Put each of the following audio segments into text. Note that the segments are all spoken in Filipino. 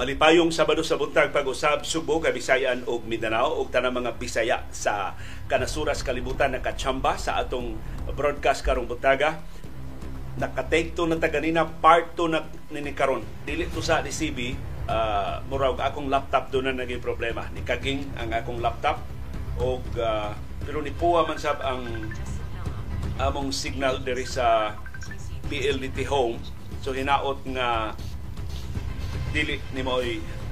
Malipayong Sabado sa buntag pag-usab Subo, Kabisayan ug Mindanao ug tanang mga Bisaya sa kanasuras kalibutan nakachamba sa atong broadcast karong buntaga. Nakatake to na taganina part 2 na nini karon. Dili to sa DCB uh, murag akong laptop do na naging problema. Ni kaging ang akong laptop og uh, pero ni puwa man sab ang among signal diri sa PLDT home. So hinaot nga dili ni mo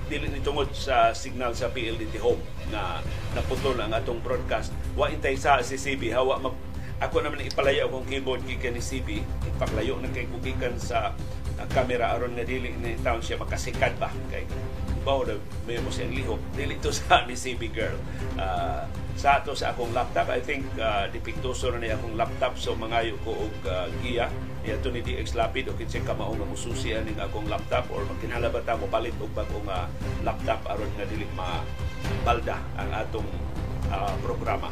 dili ni tungod sa signal sa PLDT home na naputol ang atong broadcast. Wa intay sa CCB hawa mag, ako naman ipalayo akong keyboard gikan ni CB ipaklayo na kay kugikan sa uh, camera aron nga dili ni taon siya makasikad ba. Kay bawo na may mo siyang lihok. Dili to sa ni CB girl. Uh, sa ato sa akong laptop I think uh, dipiktuso na ni akong laptop. So mangayo ko og uh, giya Iyato ni DX Lapid o kinsay kamao nga mususian ning akong laptop or magkinahanglan ta mo palit og bagong uh, laptop aron nga dili ma balda ang atong uh, programa.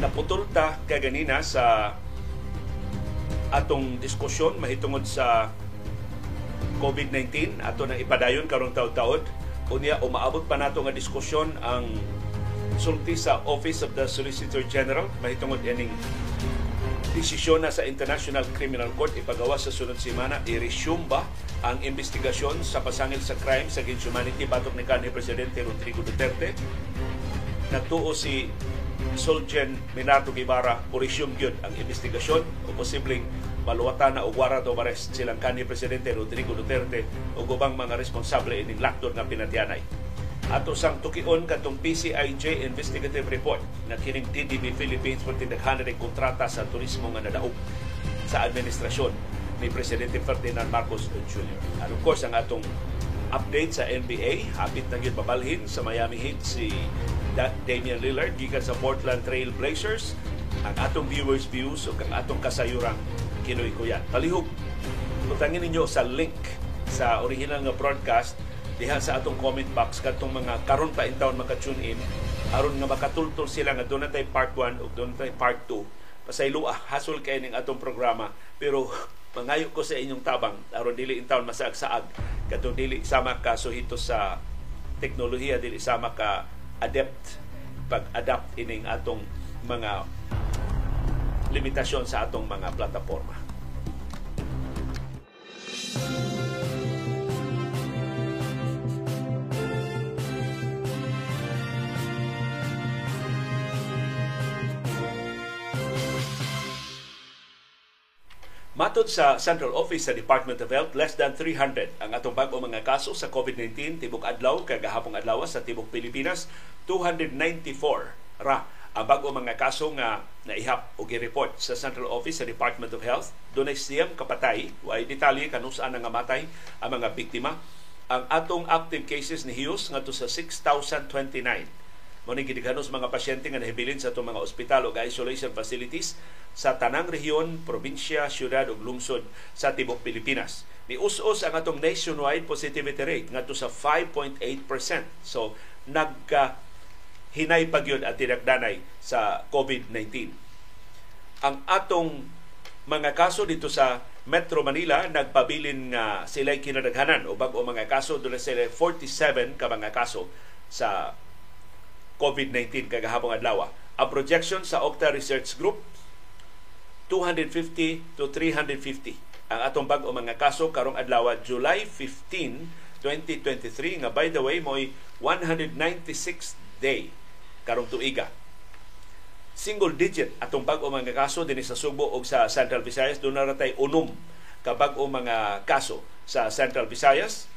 Naputol ta kaganina sa atong diskusyon mahitungod sa COVID-19 ato na ipadayon karong taud-taud unya umaabot pa nato nga diskusyon ang sulti sa Office of the Solicitor General. Mahitungod ining desisyon na sa International Criminal Court ipagawa sa sunod semana. I-resume ba ang investigasyon sa pasangil sa crime sa humanity? Batok ni kanhi Presidente Rodrigo Duterte. Natuo si Solgen Minardo Guevara o resume yun ang investigasyon. O posibleng maluwatan na o warrant of arrest silang kanhi Presidente Rodrigo Duterte o gubang mga responsable ining lakton nga pinatianay ato sang tukion katong PCIJ investigative report na kining TDB Philippines pati naghanan ng kontrata sa turismo nga nadaog sa administrasyon ni Presidente Ferdinand Marcos Jr. And of course, ang atong update sa NBA, hapit na yun babalhin sa Miami Heat si Damian Lillard gikan sa Portland Trail Blazers ang atong viewers views o ang atong kasayurang kinoy ko yan. Palihog, utangin ninyo sa link sa original nga broadcast diha sa atong comment box katong mga karon pa in town maka-tune in aron nga makatultol sila nga doon tay part 1 ug doon tay part 2 pasaylo ah hasol kay ning atong programa. Pero mangayo ko sa inyong tabang aron dili in town masaag-saag. Katong dili sama ka suhito sa teknolohiya dili sama ka adept pag-adapt ining atong mga limitasyon sa atong mga plataforma. Matod sa Central Office sa Department of Health, less than 300 ang atong bag-o mga kaso sa COVID-19 tibok adlaw kagahapong adlaw sa tibok Pilipinas, 294 ra ang bag-o mga kaso nga naihap o gi-report sa Central Office sa Department of Health. Dunay siyam kapatay, way detalye kanusaan nga matay ang mga biktima. Ang atong active cases ni Hughes ngadto sa 6,029 Ni gidighanos mga pasyente nga nahibilin sa itong mga ospital o isolation facilities sa tanang rehiyon, probinsya, syudad ug lungsod sa tibok Pilipinas. Ni us-us ang atong nationwide positivity rate ngadto sa 5.8%. So nagka hinay pagyod at tinagdanay sa COVID-19. Ang atong mga kaso dito sa Metro Manila nagpabilin nga sila'y kinadaghanan o bag-o mga kaso doon sila 47 ka mga kaso sa COVID-19 kagahapong adlaw. Ang projection sa Octa Research Group 250 to 350 ang atong bag-o mga kaso karong adlaw July 15, 2023 nga by the way mo'y 196 day karong tuiga. Single digit atong bag-o mga kaso dinhi sa Subo ug sa Central Visayas na ratay unom ka bag-o mga kaso sa Central Visayas.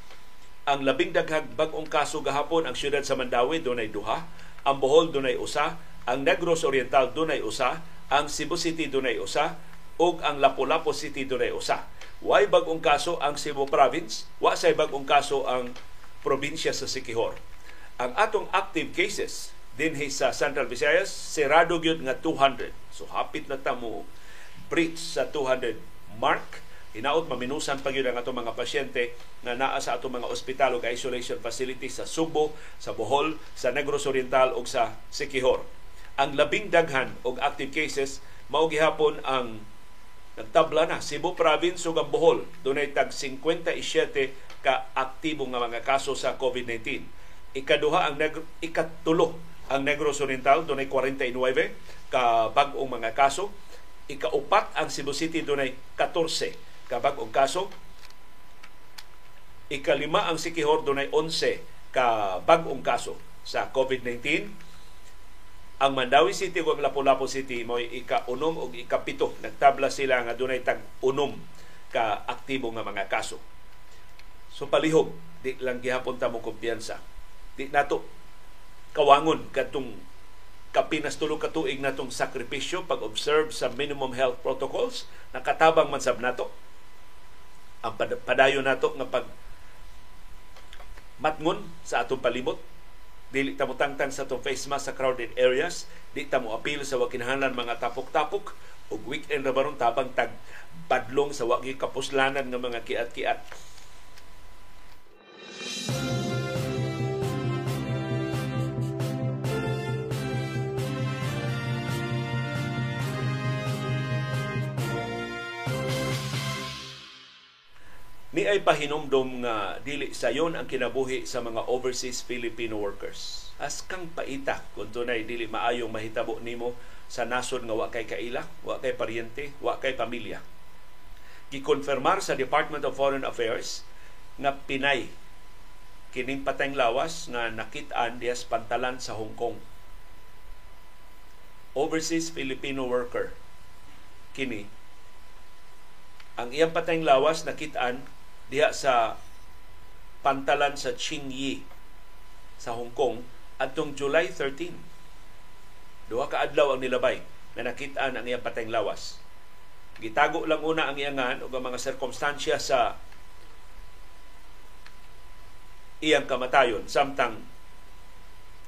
Ang labing daghang bag-ong kaso gahapon ang siyudad sa Mandawi dunay duha ang Bohol dunay usa, ang Negros Oriental dunay usa, ang Cebu City dunay usa, ug ang Lapu-Lapu City dunay usa. Way bag-ong kaso ang Cebu Province, wa say bag-ong kaso ang probinsya sa Siquijor. Ang atong active cases dinhi sa Central Visayas, serado gyud nga 200. So hapit na ta mo breach sa 200 mark Hinaot maminusan pa gyud ang ato mga pasyente nga naa sa ato mga ospital ug isolation facilities sa Subo, sa Bohol, sa Negros Oriental ug sa Siquijor. Ang labing daghan og active cases mao gihapon ang Nagtabla na Cebu Province ug ang Bohol dunay tag 57 ka aktibo nga mga kaso sa COVID-19. Ikaduha ang negro, ikatulo ang Negros Oriental dunay 49 ka bag-ong mga kaso. Ikaupat ang Cebu City dunay 14 ka bag-ong kaso. Ikalima ang Sikihor dunay 11 ka bag-ong kaso sa COVID-19. Ang Mandawi City ug Lapu-Lapu City mo ika-unom ug ikapito nagtabla sila nga dunay tag unom ka aktibo nga mga kaso. So palihog, di lang gihapon ta mo kumpiyansa. Di nato kawangon katong kapinas tulo ka tuig natong sakripisyo pag-observe sa minimum health protocols nakatabang man sab nato ang padayon nato nga pag matngon sa atong palimot dili ta mo tangtang sa atong face mask sa crowded areas di ta apil sa wakinahanglan mga tapok-tapok ug weekend ra baron tabang tag badlong sa wagi kapuslanan nga mga kiat-kiat ni ay pahinomdom nga dili sayon ang kinabuhi sa mga overseas Filipino workers. As kang paita kung tunay dili maayong mahitabo nimo sa nasod nga wa kay kaila, wa kay paryente, wa kay pamilya. Gikonfirmar sa Department of Foreign Affairs nga Pinay kining patayng lawas nga nakit-an dias pantalan sa Hong Kong. Overseas Filipino worker kini ang iyang patayng lawas nakit-an diha sa pantalan sa Qingyi sa Hong Kong adtong July 13. Duha ka adlaw ang nilabay na nakit-an ang iyang patayng lawas. Gitago lang una ang iyangan o mga sirkumstansya sa iyang kamatayon samtang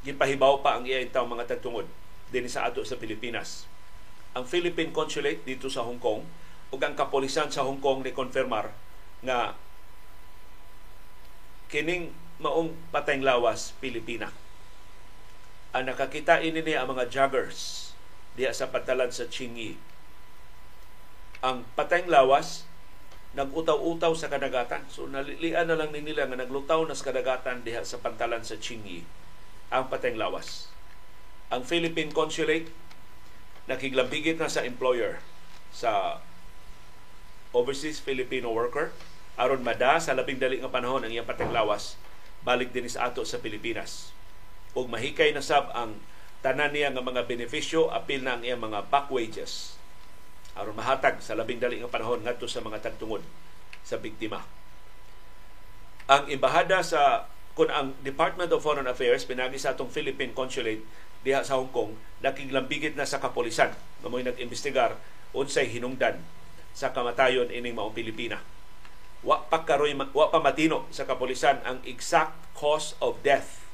gipahibaw pa ang iyang taong mga tagtungod din sa ato sa Pilipinas. Ang Philippine Consulate dito sa Hong Kong ug ang kapolisan sa Hong Kong ni konfirmar nga kining maong patayng lawas Pilipina. Ang nakakita ini ang mga joggers diya sa patalan sa Chingi. Ang patayng lawas nagutaw-utaw sa kadagatan. So nalilian na lang ni nila nga naglutaw na sa kadagatan diha sa pantalan sa Chingi ang patayng lawas. Ang Philippine Consulate nakiglambigit na sa employer sa overseas Filipino worker aron mada sa labing dali nga panahon ang iyang pataglawas balik din sa ato sa Pilipinas. Ug mahikay na sab ang tanan niya nga mga benepisyo apil na ang iyang mga back wages aron mahatag sa labing dali nga panahon ngadto sa mga tagtungod sa biktima. Ang embahada sa kun ang Department of Foreign Affairs pinagi sa atong Philippine Consulate diha sa Hong Kong nakiglambigit na sa kapolisan nga mo'y nag-imbestigar unsay hinungdan sa kamatayon ining maong Pilipina wa pa karoy wa pa matino sa kapulisan ang exact cause of death.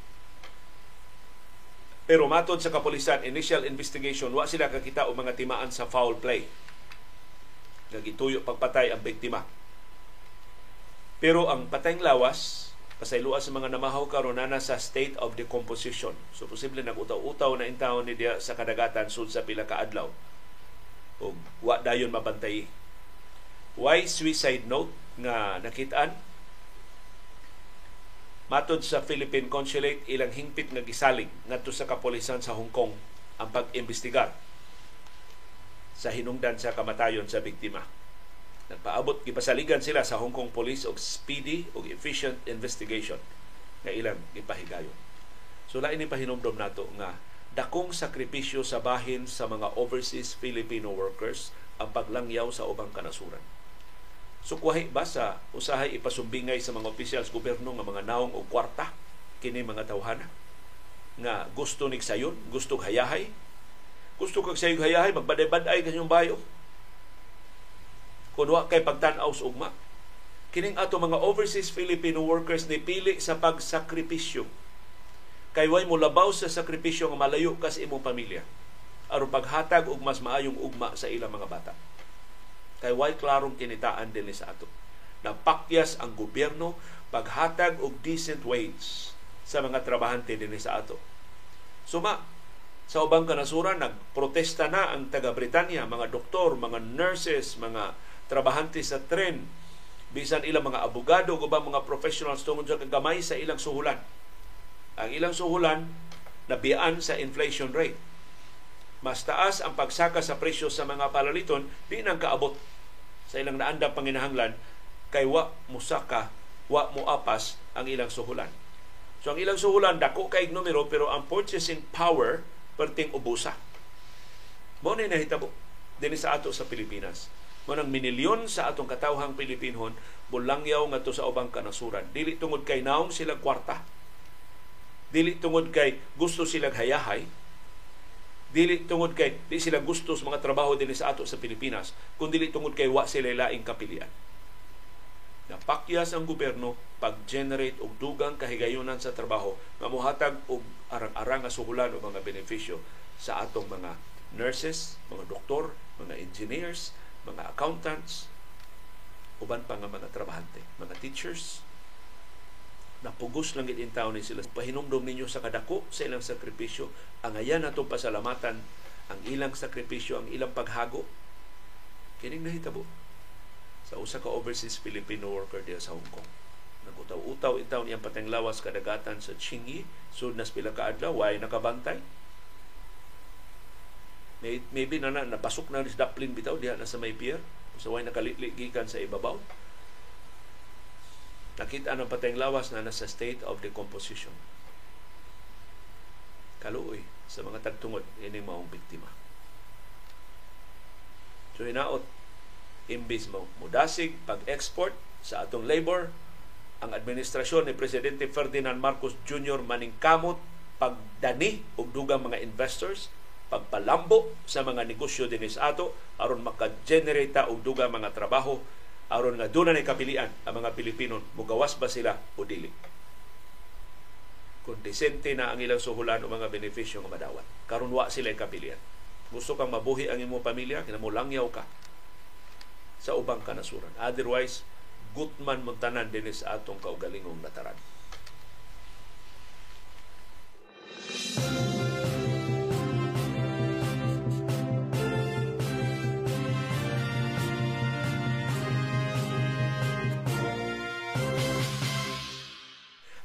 Pero matod sa kapulisan, initial investigation, wa sila kakita o mga timaan sa foul play. Nagituyo pagpatay ang biktima. Pero ang patayng lawas, pasayloa sa mga namahaw karon na sa state of decomposition. So posible nagutaw-utaw na intawon ni dia sa kadagatan sud sa pila ka adlaw. O wa dayon mabantay. Why suicide note? nga nakitaan matod sa Philippine Consulate ilang hingpit nga gisalig ngadto sa kapolisan sa Hong Kong ang pag-imbestigar sa hinungdan sa kamatayon sa biktima. Nagpaabot gipasaligan sila sa Hong Kong Police og speedy ug efficient investigation nga ilang gipahigayon. So lain ni pahinomdom nato nga dakong sakripisyo sa bahin sa mga overseas Filipino workers ang paglangyaw sa ubang kanasuran sukwahi ba sa usahay ipasumbingay sa mga opisyal sa gobyerno nga mga naong o kwarta? Kini mga tawhana. Nga gusto ni sayon, gusto hayahay, gusto kag sayo hayahay, magbaday-baday kanyong bayo. Kung wa kay pagtanaw sa ugma, kining ato mga overseas Filipino workers ni pili sa pagsakripisyo. Kay way mo labaw sa sakripisyo nga malayo ka sa imong pamilya. Aron paghatag og mas maayong ugma sa ilang mga bata kay way klarong kinitaan din sa ato. Napakyas ang gobyerno paghatag og decent wage sa mga trabahante din sa ato. Suma, Sa ubang kanasuran, nagprotesta na ang taga Britanya, mga doktor, mga nurses, mga trabahante sa tren, bisan ilang mga abogado o mga professionals tungod sa kagamay sa ilang suhulan. Ang ilang suhulan nabiyaan sa inflation rate. Mas taas ang pagsaka sa presyo sa mga palaliton, di nang kaabot sa ilang naandang panginahanglan kay wa musaka, wa muapas ang ilang suhulan. So ang ilang suhulan dako kay numero pero ang purchasing power perting ubusa. Mo ni nahitabo dinhi sa ato sa Pilipinas. Mo nang minilyon sa atong katawhang Pilipinhon bulangyaw ngadto sa ubang kanasuran. Dili tungod kay naong sila kwarta. Dili tungod kay gusto sila hayahay. Dili tungod kay di sila gusto sa mga trabaho dinhi sa ato sa Pilipinas, kundi dili tungod kay wa sila laing kapilian Napakyas ang gobyerno pag-generate og dugang kahigayunan sa trabaho nga mohatag og arang-arang nga suhulan o mga benepisyo sa atong mga nurses, mga doktor, mga engineers, mga accountants, uban pa nga mga trabahante, mga teachers. Napugos lang gid taon ni sila. Pahinumdom ninyo sa kadako sa ilang sakripisyo. Ang ayan natong pasalamatan, ang ilang sakripisyo, ang ilang paghago. Kining nahitabo sa usa ka overseas Filipino worker diya sa Hong Kong. Nagutaw-utaw itaw niyang pateng lawas kadagatan sa Chingi, sud nas pila ka adlaw, way nakabantay. May, maybe na, na napasok na sa Daplin bitaw diha na sa may pier. So way nakalitligikan sa ibabaw. Nakita ng pateng lawas na nasa state of decomposition. Kaluoy sa mga tagtungod ini maong biktima. So hinaot imbis mo mudasig pag-export sa atong labor ang administrasyon ni Presidente Ferdinand Marcos Jr. maningkamot pagdani og dugang mga investors pagpalambo sa mga negosyo dinis ato aron maka-generate og dugang mga trabaho aron nga dunay kapilian ang mga Pilipino mugawas ba sila o dili kung desente na ang ilang suhulan o mga benepisyo nga madawat karon wa sila kapilian gusto kang mabuhi ang imong pamilya kinamulangyaw ka sa ubang kanasuran. Otherwise, gutman muntanan din sa atong kaugalingong nataran.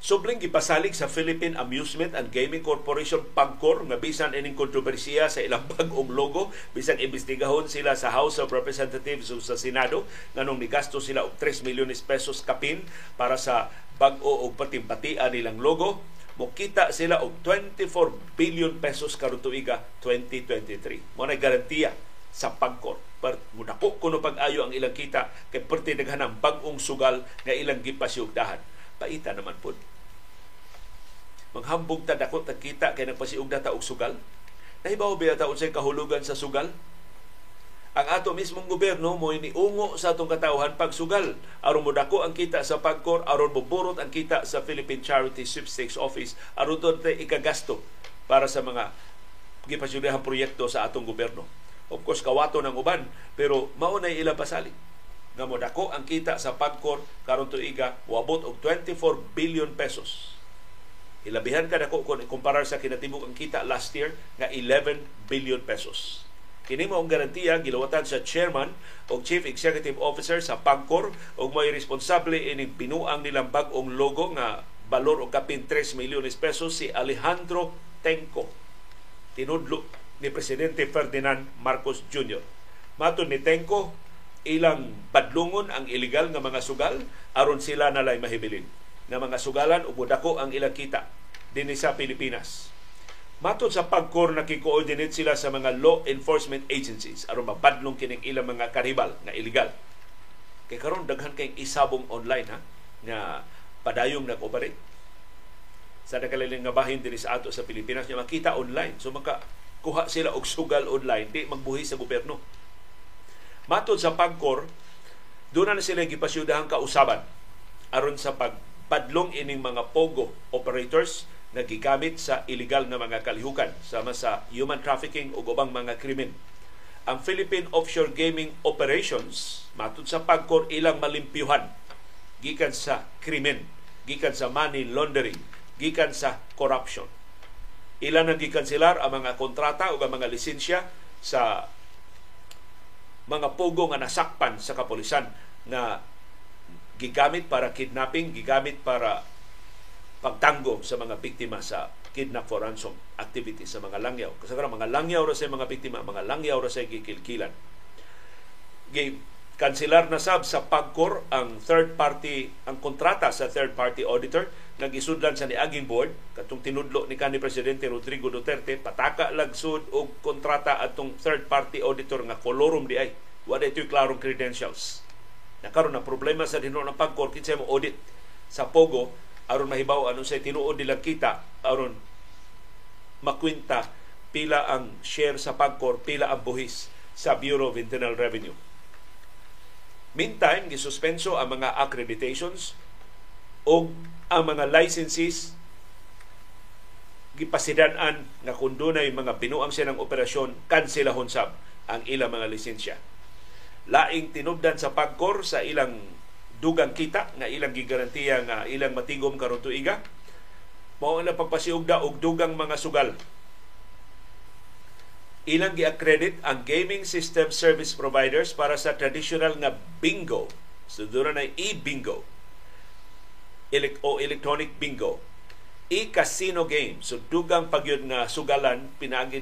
Subling gipasalig sa Philippine Amusement and Gaming Corporation Pagcor nga bisan ining kontrobersiya sa ilang bag-ong logo. Bisan imbestigahon sila sa House of Representatives o sa Senado nganong nigasto sila og 3 milyones pesos kapin para sa bag-o og patimpatian nilang logo. Mukita sila og 24 billion pesos karon tuiga 2023 mo na garantiya sa Pagcor per mudako kuno pag-ayo ang ilang kita kay perti daghanang bag-ong sugal nga ilang gipasiugdahan paita naman pud maghambog ta dako ta kita kay nagpasiugda ta og sugal. Nahibaw ba ta unsay kahulugan sa sugal? Ang ato mismong gobyerno mo iniungo sa atong katawhan pagsugal aron mo dako ang kita sa pagkor aron moburot ang kita sa Philippine Charity Sweepstakes Office. Aron doon ikagasto para sa mga gipasudahang proyekto sa atong gobyerno. Of course kawato ng uban pero mao na ilang pasalig nga mo dako ang kita sa pagkor karon tuiga wabot og 24 billion pesos Ilabihan ka dako kung ikumparar sa kinatibuk ang kita last year nga 11 billion pesos. Kini mo ang garantiya gilawatan sa chairman o chief executive officer sa Pagcor ug may responsable ini binuang nilang bag-ong logo nga balor og kapin 3 milyones pesos si Alejandro Tenco. Tinudlo ni Presidente Ferdinand Marcos Jr. Mato ni Tenco, ilang padlungon ang ilegal nga mga sugal aron sila nalay mahibilin nga mga sugalan ug mudako ang ilang kita dinhi sa Pilipinas. Matod sa pagkor nakikoordinate sila sa mga law enforcement agencies aron mapadlong kining ilang mga karibal nga illegal. Kay karon daghan kay isabong online ha nga padayong nag-operate sa nakaliling nga bahin dinhi sa ato sa Pilipinas nga makita online. So maka kuha sila og sugal online di magbuhi sa gobyerno. Matod sa pagkor doon na sila gipasyudahan kausaban aron sa pag padlong ining mga pogo operators na gigamit sa illegal na mga kalihukan sama sa human trafficking o ubang mga krimen. Ang Philippine Offshore Gaming Operations matud sa pagkor ilang malimpyuhan gikan sa krimen, gikan sa money laundering, gikan sa corruption. Ilan nang gikanselar ang mga kontrata o ang mga lisensya sa mga pugo nga nasakpan sa kapulisan na gigamit para kidnapping, gigamit para pagtanggo sa mga biktima sa kidnap for ransom activity sa mga langyaw. Kasi mga langyaw ra sa mga biktima, mga langyaw ra sa gikilkilan. Gi kanselar na sab sa pagkor ang third party ang kontrata sa third party auditor nagisudlan sa niaging board katong tinudlo ni kanhi presidente Rodrigo Duterte pataka lagsud og kontrata atong third party auditor nga kolorum di ay wala ito klarong credentials nakaroon na problema sa dinuo ng pagkor kinsa mo audit sa Pogo aron mahibaw ano say tinuod nila kita aron makwinta pila ang share sa pagkor pila ang buhis sa Bureau of Internal Revenue Meantime, gisuspenso ang mga accreditations o ang mga licenses gipasidanan na kung dunay mga binuang silang operasyon, kansilahon sab ang ilang mga lisensya. Laing tinubdan sa pagkor sa ilang dugang kita nga ilang gigarantiya nga ilang matigom karon tuiga mao na pagpasiugda og dugang mga sugal ilang gi-accredit ang gaming system service providers para sa traditional nga bingo. So na e-bingo o electronic bingo. E-casino game. So dugang pagyod nga sugalan pinaagi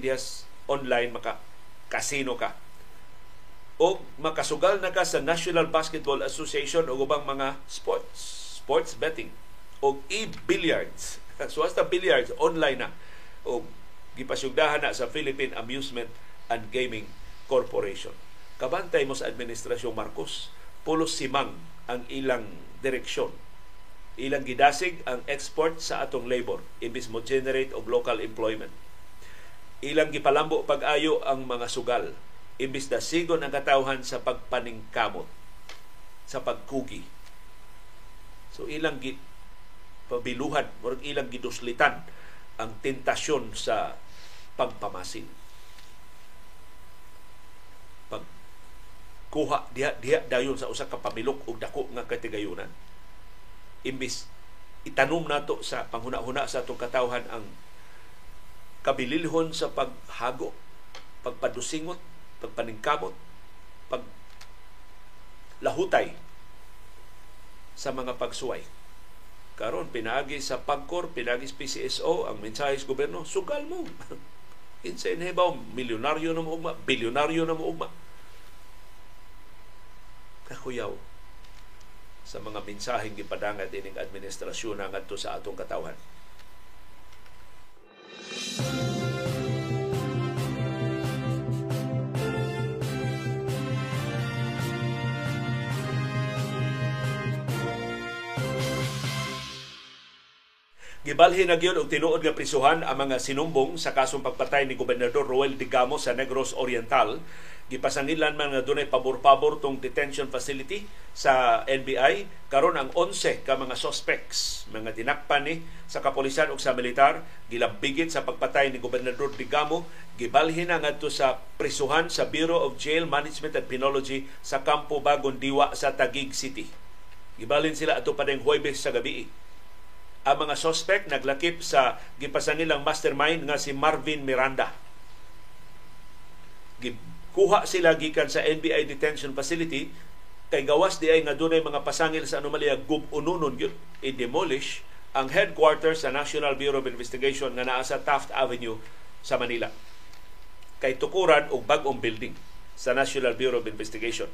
online maka casino ka. O makasugal na ka sa National Basketball Association o ubang mga sports, sports betting o e-billiards. So hasta billiards online na. O gipasugdahan na sa Philippine Amusement and Gaming Corporation. Kabantay mo sa Administrasyon Marcos, pulos simang ang ilang direksyon. Ilang gidasig ang export sa atong labor, imbis mo generate og local employment. Ilang gipalambo pag-ayo ang mga sugal, imbis na sigon ang katawhan sa pagpaningkamot, sa pagkugi. So ilang gi pabiluhan, ilang giduslitan ang tentasyon sa pagpamasin. Pag kuha diha diha dayon sa usa ka pamilok og dako nga katigayunan. Imbis itanom nato sa panghuna-huna sa atong katawhan ang kabililhon sa paghago, pagpadusingot, pagpaningkamot, pag lahutay sa mga pagsuway karon pinagi sa pagkor pinagi sa PCSO ang mensahe sa gobyerno sugal mo Kinsa inhibaw, milyonaryo na mo ugma, bilyonaryo na mo ugma. Kakuyaw sa mga mensaheng gipadangat ining administrasyon nga ngadto sa atong katawan. Gibalhin na gyud og tinuod nga prisuhan ang mga sinumbong sa kasong pagpatay ni Gobernador Roel Digamo sa Negros Oriental. Gipasangilan man nga dunay pabor-pabor tong detention facility sa NBI karon ang 11 ka mga suspects mga dinakpan ni sa kapulisan ug sa militar gilambigit sa pagpatay ni Gobernador Digamo gibalhin na ngadto sa prisuhan sa Bureau of Jail Management and Penology sa Campo Bagong Diwa sa Taguig City. Gibalhin sila ato pa Huwebes sa gabi ang mga suspect naglakip sa gipasangilang mastermind nga si Marvin Miranda. Kuha sila gikan sa NBI detention facility kay gawas di ay nga dunay mga pasangil sa anomalya gub ununon gyud i-demolish ang headquarters sa National Bureau of Investigation nga naa sa Taft Avenue sa Manila. Kay tukuran og bag-ong building sa National Bureau of Investigation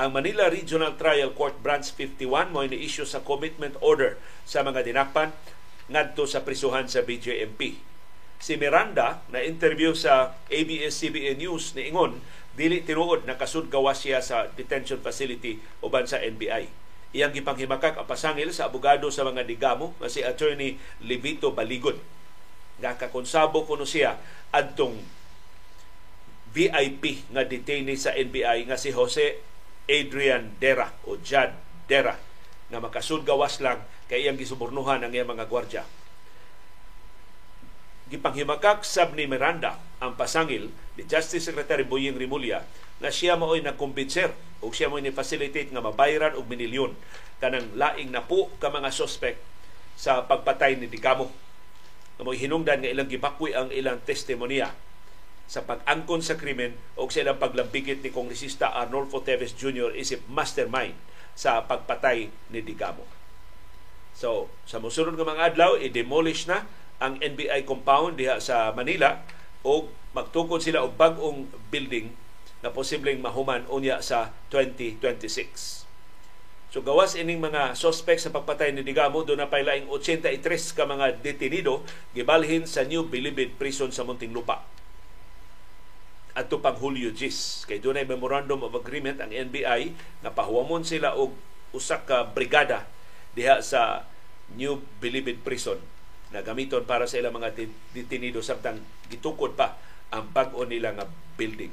ang Manila Regional Trial Court Branch 51 mo ini-issue sa commitment order sa mga dinakpan ngadto sa prisuhan sa BJMP. Si Miranda na interview sa ABS-CBN News ni Ingon dili tinuod na kasudgawas siya sa detention facility uban sa NBI. Iyang gipanghimakak ang pasangil sa abogado sa mga digamo nga si Attorney Levito Baligon. Nakakonsabo kuno siya adtong VIP nga detainee sa NBI nga si Jose Adrian Dera o Jad Dera na makasud gawas lang kay iyang gisubornuhan ang iyang mga gwardya. Gipanghimakak sab ni Miranda ang pasangil ni Justice Secretary Boying Rimulya na siya mao'y nagkumbinser o siya mo'y ni-facilitate nga mabayaran og minilyon kanang laing na po ka mga suspect sa pagpatay ni Digamo. mo hinungdan nga ilang gibakwi ang ilang testimonya sa pag-angkon sa krimen o sa ilang paglambigit ni Kongresista Arnolfo Teves Jr. isip mastermind sa pagpatay ni Digamo. So, sa musunod nga mga adlaw, i-demolish na ang NBI compound diha sa Manila o magtukod sila og bag-ong building na posibleng mahuman unya sa 2026. So gawas ining mga suspect sa pagpatay ni Digamo do na paylaing 83 ka mga detenido gibalhin sa New Bilibid Prison sa Muntinlupa. Adto pang Hulyo Gis kay dunay memorandum of agreement ang NBI na pahuwamon sila og usa ka brigada diha sa New Bilibid Prison na gamiton para sa ilang mga detenido samtang gitukod pa ang bag-o nila nga building.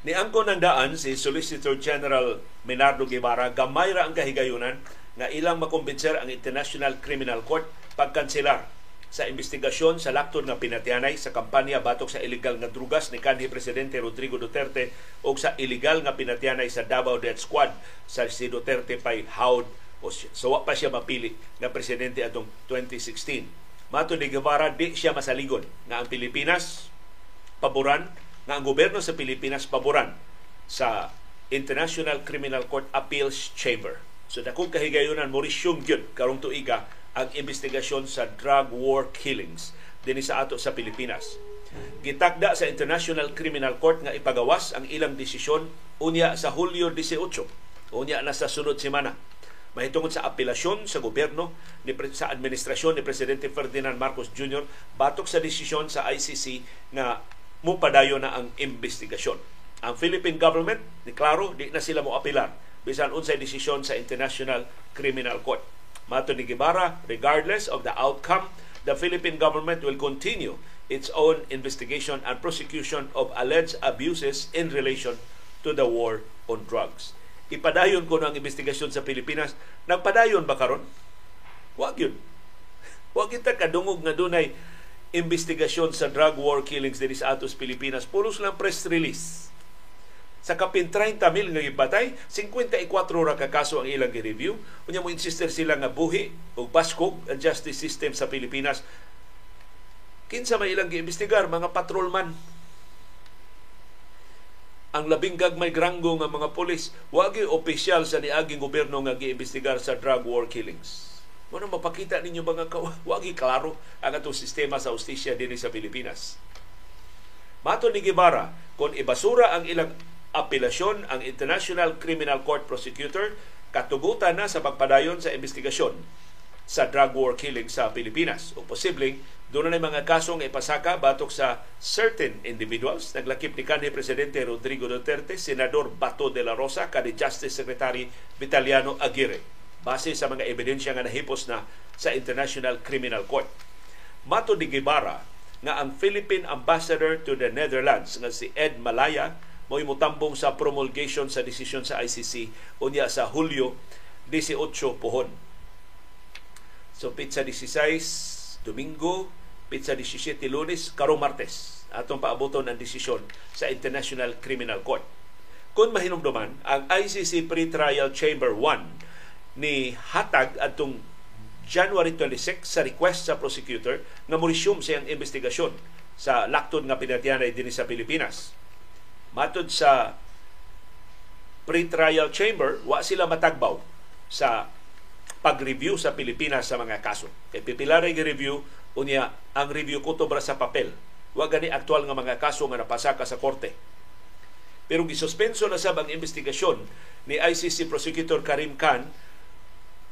Ni angko ng daan si Solicitor General Menardo Guevara gamay ra ang kahigayunan nga ilang makumbinser ang International Criminal Court pagkanselar sa investigasyon sa laktod nga pinatianay sa kampanya batok sa illegal nga drugas ni kanhi presidente Rodrigo Duterte o sa illegal nga pinatianay sa Davao Death Squad sa si Duterte pay hawd o sawa pa siya mapili nga presidente atong 2016. Mato ni Guevara di siya masaligon nga ang Pilipinas paboran nga ang gobyerno sa Pilipinas paboran sa International Criminal Court Appeals Chamber So dakong kahigayunan resume gyud karong tuiga ang investigasyon sa drug war killings dinhi sa ato sa Pilipinas. Gitakda sa International Criminal Court nga ipagawas ang ilang desisyon unya sa Hulyo 18. Unya na sa sunod semana. Mahitungod sa apelasyon sa gobyerno ni sa administrasyon ni Presidente Ferdinand Marcos Jr. batok sa desisyon sa ICC nga mupadayon na ang investigasyon. Ang Philippine government, ni di na sila mo apilar bisan unsay desisyon sa International Criminal Court. Mato ni Guevara, regardless of the outcome, the Philippine government will continue its own investigation and prosecution of alleged abuses in relation to the war on drugs. Ipadayon ko ang investigasyon sa Pilipinas. Nagpadayon ba karon? Wag yun. Wag kita kadungog nga dunay investigasyon sa drug war killings diri sa atos Pilipinas. Puros lang press release. Sa kapin 30 mil nga gibatay 54 ra ka kaso ang ilang gi-review. Unya mo insister sila nga buhi og baskog ang justice system sa Pilipinas. Kinsa may ilang giimbestigar mga patrolman? Ang labing gagmay granggo nga mga pulis wagi opisyal sa niaging gobyerno nga giimbestigar sa drug war killings mo mapakita ninyo mga wagi klaro ang atong sistema sa ustisya dinhi sa Pilipinas Mato ni Guevara, kung ibasura ang ilang apelasyon ang International Criminal Court Prosecutor katugutan na sa pagpadayon sa investigasyon sa drug war killing sa Pilipinas. O posibleng doon na mga kasong ipasaka batok sa certain individuals. Naglakip ni kanhi Presidente Rodrigo Duterte, Senador Bato de la Rosa, kani Justice Secretary Vitaliano Aguirre base sa mga ebidensya nga nahipos na sa International Criminal Court. Mato ni Guevara nga ang Philippine Ambassador to the Netherlands nga si Ed Malaya mo mutambong sa promulgation sa desisyon sa ICC unya sa Hulyo 18 pohon. So pizza 16 Domingo, pizza 17 Lunes, karong Martes atong paaboton ang desisyon sa International Criminal Court. Kung mahinumduman, ang ICC Pre-Trial Chamber 1 ni hatag atong January 26 sa request sa prosecutor nga mo resume siyang investigasyon sa laktod nga pinatianay dinhi sa Pilipinas Matod sa pre-trial chamber, wa sila matagbaw sa pag-review sa Pilipinas sa mga kaso. Kay pipilaray review unya ang review kutobra sa papel. Wa gani aktual nga mga kaso nga napasaka sa korte. Pero gisuspenso na sa ang investigasyon ni ICC Prosecutor Karim Khan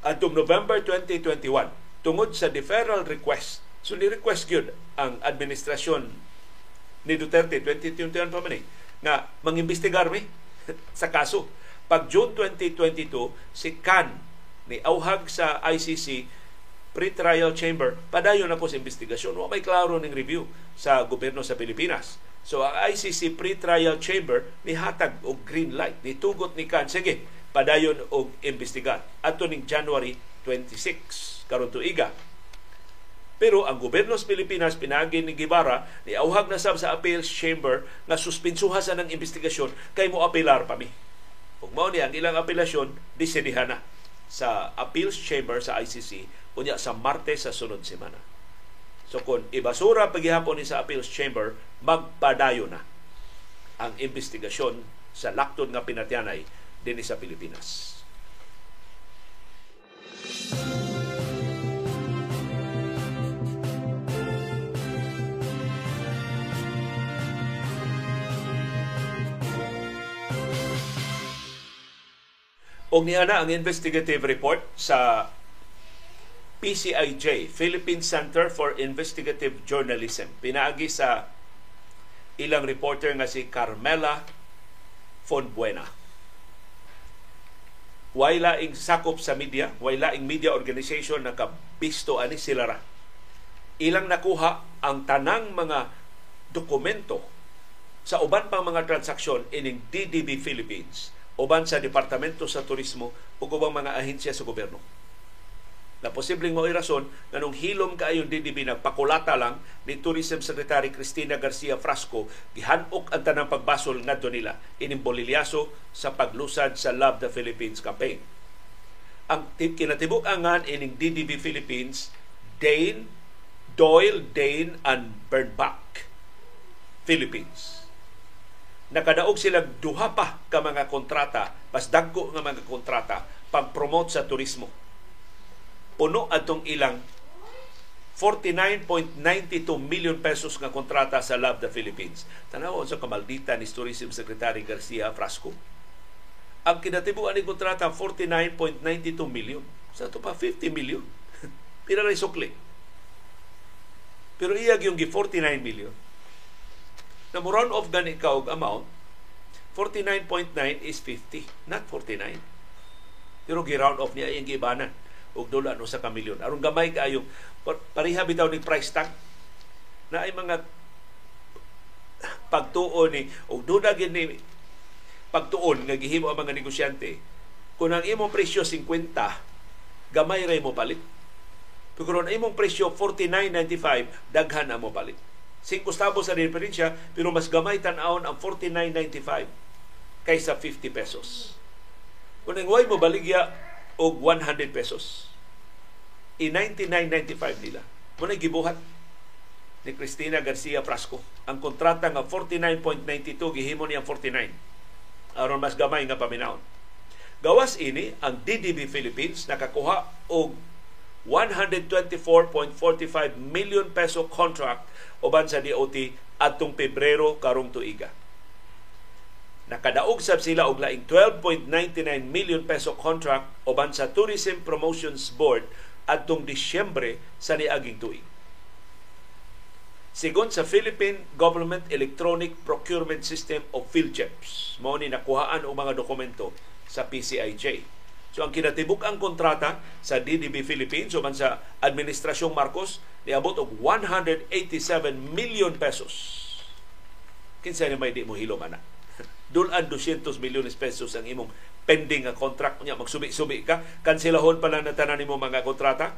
atong November 2021 tungod sa deferral request. So ni-request gyud ang administrasyon ni Duterte 2021 pa man eh, nga mangimbestigar mi sa kaso. Pag June 2022, si Khan ni auhag sa ICC pre-trial chamber, padayon ako sa investigasyon. Wa may klaro ning review sa gobyerno sa Pilipinas. So ang ICC pre-trial chamber ni hatag og green light, ni tugot ni Khan, sige, padayon og investigar. Ato ning January 26 karon tuiga. Pero ang gobyerno sa Pilipinas, pinagi ni Guevara, ni auhag na sab sa appeals chamber na suspensuha sa ng investigasyon kay mo apelar pa mi. Ug mao ni ang ilang apelasyon disidihan na sa appeals chamber sa ICC unya sa Martes sa sunod semana. So kung ibasura paghihapon ni sa appeals chamber, magpadayo na ang investigasyon sa laktod nga pinatyanay din sa Pilipinas. Og niya na ang investigative report sa PCIJ, Philippine Center for Investigative Journalism. Pinaagi sa ilang reporter nga si Carmela Fonbuena. Way laing sakop sa media, way laing media organization na kabisto ani sila ra. Ilang nakuha ang tanang mga dokumento sa uban pang mga transaksyon ining DDB Philippines uban sa Departamento sa Turismo ug ubang mga ahensya sa gobyerno. Na posibleng mo rason nga nung hilom kaayo DDB nagpakulata lang ni Tourism Secretary Cristina Garcia Frasco gihanok ang tanang pagbasol ngadto nila ining bolilyaso sa paglusad sa Love the Philippines campaign. Ang kinatibuk-angan ining DDB Philippines Dane Doyle, Dane, and Bernbach Philippines nakadaog sila duha pa ka mga kontrata, mas dagko nga mga kontrata pag-promote sa turismo. Puno atong ilang 49.92 million pesos nga kontrata sa Love the Philippines. Tanaw sa kamaldita ni Tourism Secretary Garcia Frasco. Ang kinatibuan ni kontrata 49.92 million. Sa ito pa 50 million. Pira na sukli. Pero iyag yung 49 million na mo round off gani ka og amount 49.9 is 50 not 49 pero gi-round off niya yung gibanan og dola no sa kamilyon. Aron gamay kaayo. Pareha bitaw ni price tag. Na ay mga pagtuon ni og duda gid ni pagtuon nga gihimo ang mga negosyante. Kung ang imong presyo 50 gamay ray mo palit. Pero kung ang imong presyo 49.95 daghan ang mo palit. 5 centavos sa diferensya pero mas gamay tan-awon ang 49.95 kaysa 50 pesos. Kung ang mo baligya og 100 pesos, i 99.95 nila. Muna gibuhat ni Cristina Garcia Frasco. Ang kontrata nga 49.92 gihimo niya 49 aron mas gamay nga paminawon. Gawas ini ang DDB Philippines nakakuha og 124.45 million peso contract uban sa DOT adtong Pebrero karong tuiga. Nakadaog sab sila og laing 12.99 million peso contract uban sa Tourism Promotions Board adtong Disyembre sa niaging tuig. Sigon sa Philippine Government Electronic Procurement System of PhilCheps, mao ni nakuhaan og mga dokumento sa PCIJ So ang kinatibuk ang kontrata sa DDB Philippines o sa Administrasyong Marcos niabot og 187 million pesos. Kinsa ni may di mo hilom ana. Dulan 200 milyones pesos ang imong pending nga contract niya magsubi-subi ka kanselahon pa lang na tanan nimo mga kontrata.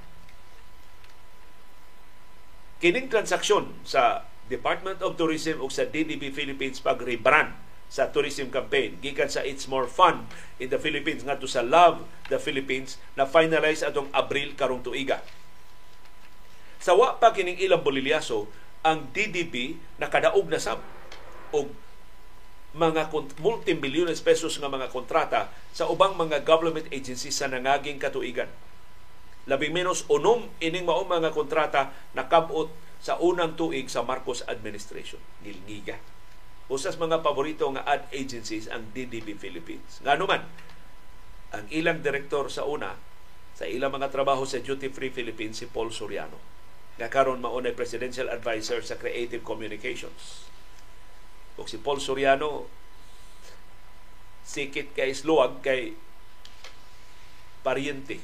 Kining transaksyon sa Department of Tourism ug sa DDB Philippines pag-rebrand sa tourism campaign gikan sa It's More Fun in the Philippines ngadto sa Love the Philippines na finalize atong Abril karong tuiga. Sa wa pa kining ilang bolilyaso, ang DDB nakadaog na sab og mga multi-milliones pesos nga mga kontrata sa ubang mga government agencies sa nangaging katuigan. Labing menos unom ining mao mga kontrata nakabot sa unang tuig sa Marcos administration. Gilngiga usas mga paborito nga ad agencies ang DDB Philippines. Nga man, ang ilang direktor sa una, sa ilang mga trabaho sa Duty Free Philippines, si Paul Soriano. Nga karon maunay presidential advisor sa Creative Communications. O si Paul Soriano, sikit kay sluwag kay pariente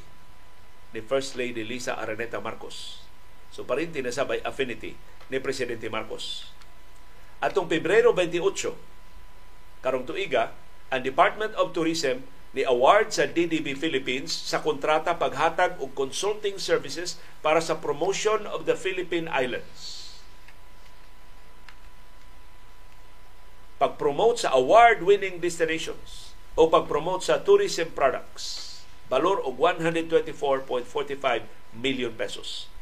ni First Lady Lisa Araneta Marcos. So pariente na sabay affinity ni Presidente Marcos Atong Pebrero 28, karong tuiga, ang Department of Tourism ni award sa DDB Philippines sa kontrata paghatag og consulting services para sa promotion of the Philippine Islands. Pag-promote sa award-winning destinations o pag-promote sa tourism products, balor og 124.45 million pesos.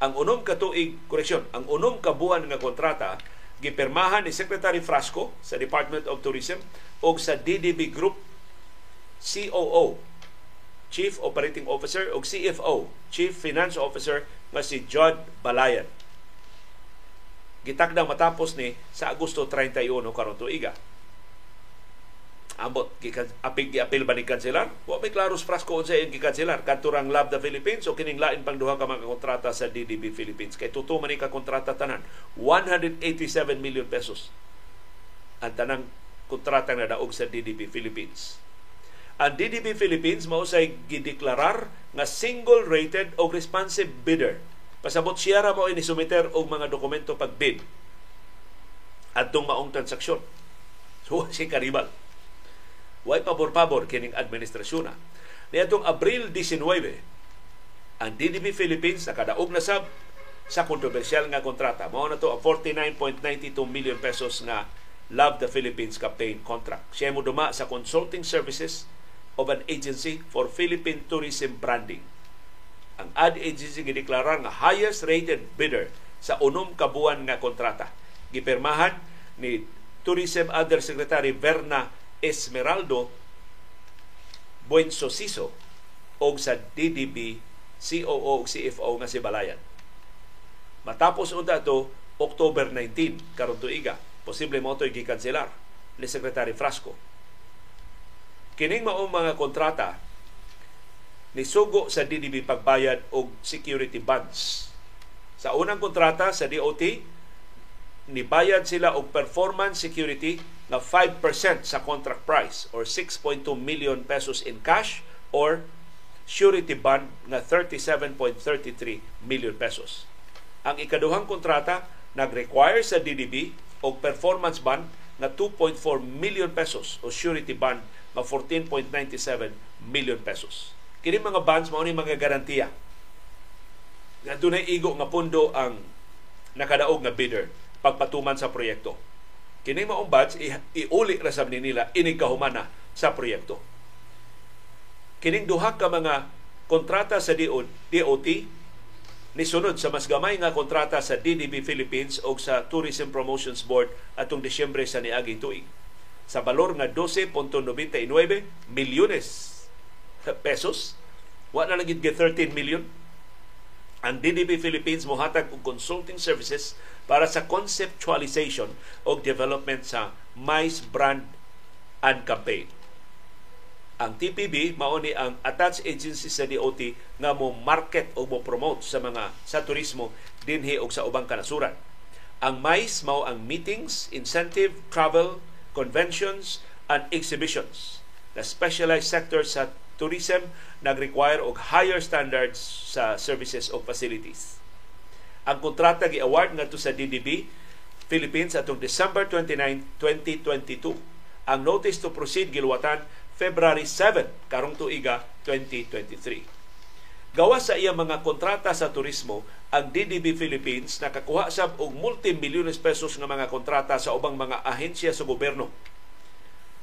Ang unom ka tuig, koreksyon, ang unom ka buwan nga kontrata gipirmahan ni Secretary Frasco sa Department of Tourism o sa DDB Group COO, Chief Operating Officer o CFO, Chief Finance Officer nga si John Balayan. Gitakdang matapos ni sa Agosto 31 karon tuiga. Ambot apig apil ba ni kanselar? Wa may klaros Frasco unsa iyang gikanselar kanturang Love the Philippines o kining lain pang duha ka mga kontrata sa DDB Philippines kay tuto man ni ka kontrata tanan 187 million pesos ang tanang kontrata na daog sa DDB Philippines. Ang DDB Philippines mao say gideklarar nga single rated o responsive bidder. Pasabot siya ra mo ini sumiter og mga dokumento pag bid adtong maong transaksyon. So si karibal. Way pabor-pabor kining administrasyon na. Niadtong Abril 19, ang DDB Philippines nakadaog na sab sa kontrobersyal nga kontrata. Mao na to ang 49.92 million pesos nga Love the Philippines campaign contract. Siya mo duma sa consulting services of an agency for Philippine tourism branding. Ang ad agency gideklara nga highest rated bidder sa unom kabuan nga kontrata. Gipirmahan ni Tourism Undersecretary Verna Esmeraldo Buensosiso o sa DDB COO o CFO nga si Balayan. Matapos unta to October 19 karon tuiga, posible mo to'y gikanselar ni Secretary Frasco Kining maong mga kontrata ni sugo sa DDB pagbayad og security bonds. Sa unang kontrata sa DOT, nibayad sila og performance security na 5% sa contract price or 6.2 million pesos in cash or surety bond na 37.33 million pesos. Ang ikaduhang kontrata nag-require sa DDB og performance bond na 2.4 million pesos o surety bond nga 14.97 million pesos. Kini mga bonds mao ni mga garantiya. Nga dunay igo nga pundo ang nakadaog nga bidder pagpatuman sa proyekto. Kini maong bonds iuli ra sab nila inig kahumana sa proyekto. Kining duha ka mga kontrata sa DOT ni sunod sa mas gamay nga kontrata sa DDB Philippines o sa Tourism Promotions Board atong Disyembre sa niaging tuig sa balor nga 12.99 milyones pesos. Wala na gid 13 million. Ang DDB Philippines mohatag og consulting services para sa conceptualization o development sa MICE brand and campaign. Ang TPB mao ni ang attached agency sa DOT nga mo market o mo promote sa mga sa turismo dinhi og sa ubang kanasuran. Ang MICE mao ang meetings, incentive, travel, conventions, and exhibitions. The specialized sector sa tourism nag-require og higher standards sa services o facilities. Ang kontrata gi-award ngadto sa DDB Philippines atong December 29, 2022. Ang notice to proceed giluwatan February 7 karong tuiga 2023. Gawas sa iya mga kontrata sa turismo, ang DDB Philippines nakakuha sab og multi-milyones pesos nga mga kontrata sa ubang mga ahensya sa gobyerno.